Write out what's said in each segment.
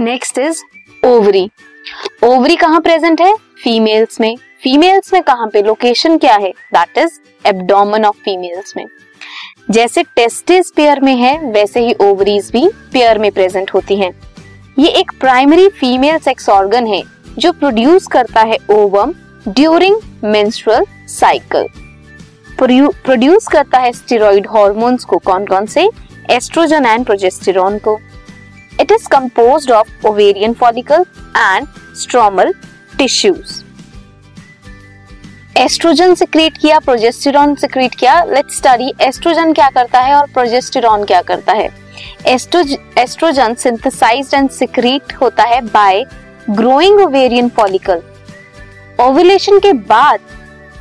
Next is ovary ovary कहाँ present है? Females में. फीमेल्स में कहाँ पे? लोकेशन क्या है? That is abdomen of females में. जैसे टेस्टिस पेयर में है, वैसे ही ओवरीज भी पेयर में प्रेजेंट होती हैं. ये एक प्राइमरी फीमेल सेक्स ऑर्गन है, जो प्रोड्यूस करता है ovum during menstrual cycle produce करता है स्टेरॉइड हॉर्मोन्स को कौन कौन से? एस्ट्रोजन एंड प्रोजेस्टेरॉन को. It is composed of ovarian follicle and stromal tissues estrogen secrete किया प्रोजेस्टेरॉन सिक्रेट किया। लेट्स स्टडी एस्ट्रोजन क्या करता है और प्रोजेस्टेरॉन क्या करता है। एस्ट्रोजन सिंथेसाइज्ड एंड सिक्रेट होता है by growing ovarian follicle ovulation के बाद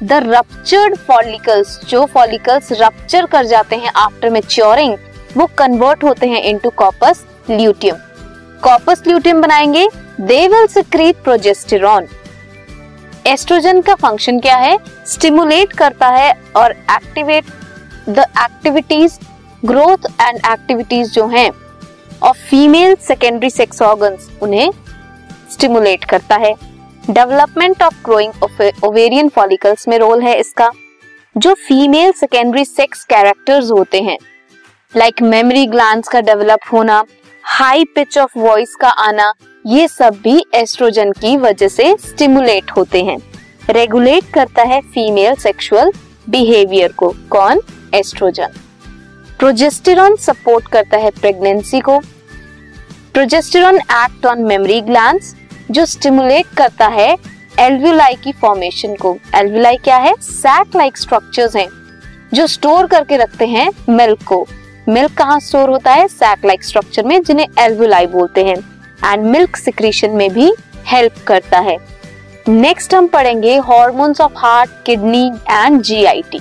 द रप्चर्ड फॉलिकल्स जो फॉलिकल्स रप्चर कर जाते हैं आफ्टर मेच्योरिंग वो कन्वर्ट होते हैं into corpus luteum corpus luteum बनाएँगे they will secrete progesterone. Estrogen का फ़ंक्शन क्या है? स्टिमुलेट करता है और activate the activities growth and activities जो हैं of female secondary sex organs उन्हें स्टिमुलेट करता है। Development of growing ovarian follicles में रोल है इसका, जो फीमेल सेकेंडरी सेक्स कैरेक्टर्स होते हैं। लाइक मेमोरी ग्लैंड्स का डेवलप होना हाई पिच ऑफ़ वॉइस का आना, ये सब भी एस्ट्रोजन की वजह से स्टिमुलेट होते हैं। रेगुलेट करता है फीमेल सेक्सुअल बिहेवियर को। कौन? एस्ट्रोजन प्रोजेस्टेरॉन सपोर्ट करता है प्रेगनेंसी को। Progesterone act on mammary glands जो स्टिमुलेट करता है एल्व्यूलाई की फॉर्मेशन को। एल्विलाई क्या है? सैक लाइक स्ट्रक्चर्स हैं, जो स्टोर करके रखते हैं मिल्क को। मिल्क कहाँ स्टोर होता है? सैक लाइक स्ट्रक्चर में, जिन्हें एल्वुलाई बोलते हैं। एंड मिल्क सिक्रीशन में भी हेल्प करता है। नेक्स्ट हम पढ़ेंगे hormones of heart kidney and GIT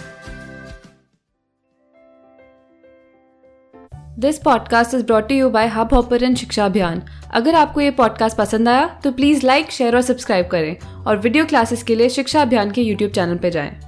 this podcast is brought you by Hubhopper शिक्षा अभियान अगर आपको ये पॉडकास्ट पसंद आया तो प्लीज़ लाइक शेयर और सब्सक्राइब करें। और वीडियो क्लासेस के लिए शिक्षा अभियान के यूट्यूब चैनल पर जाएँ।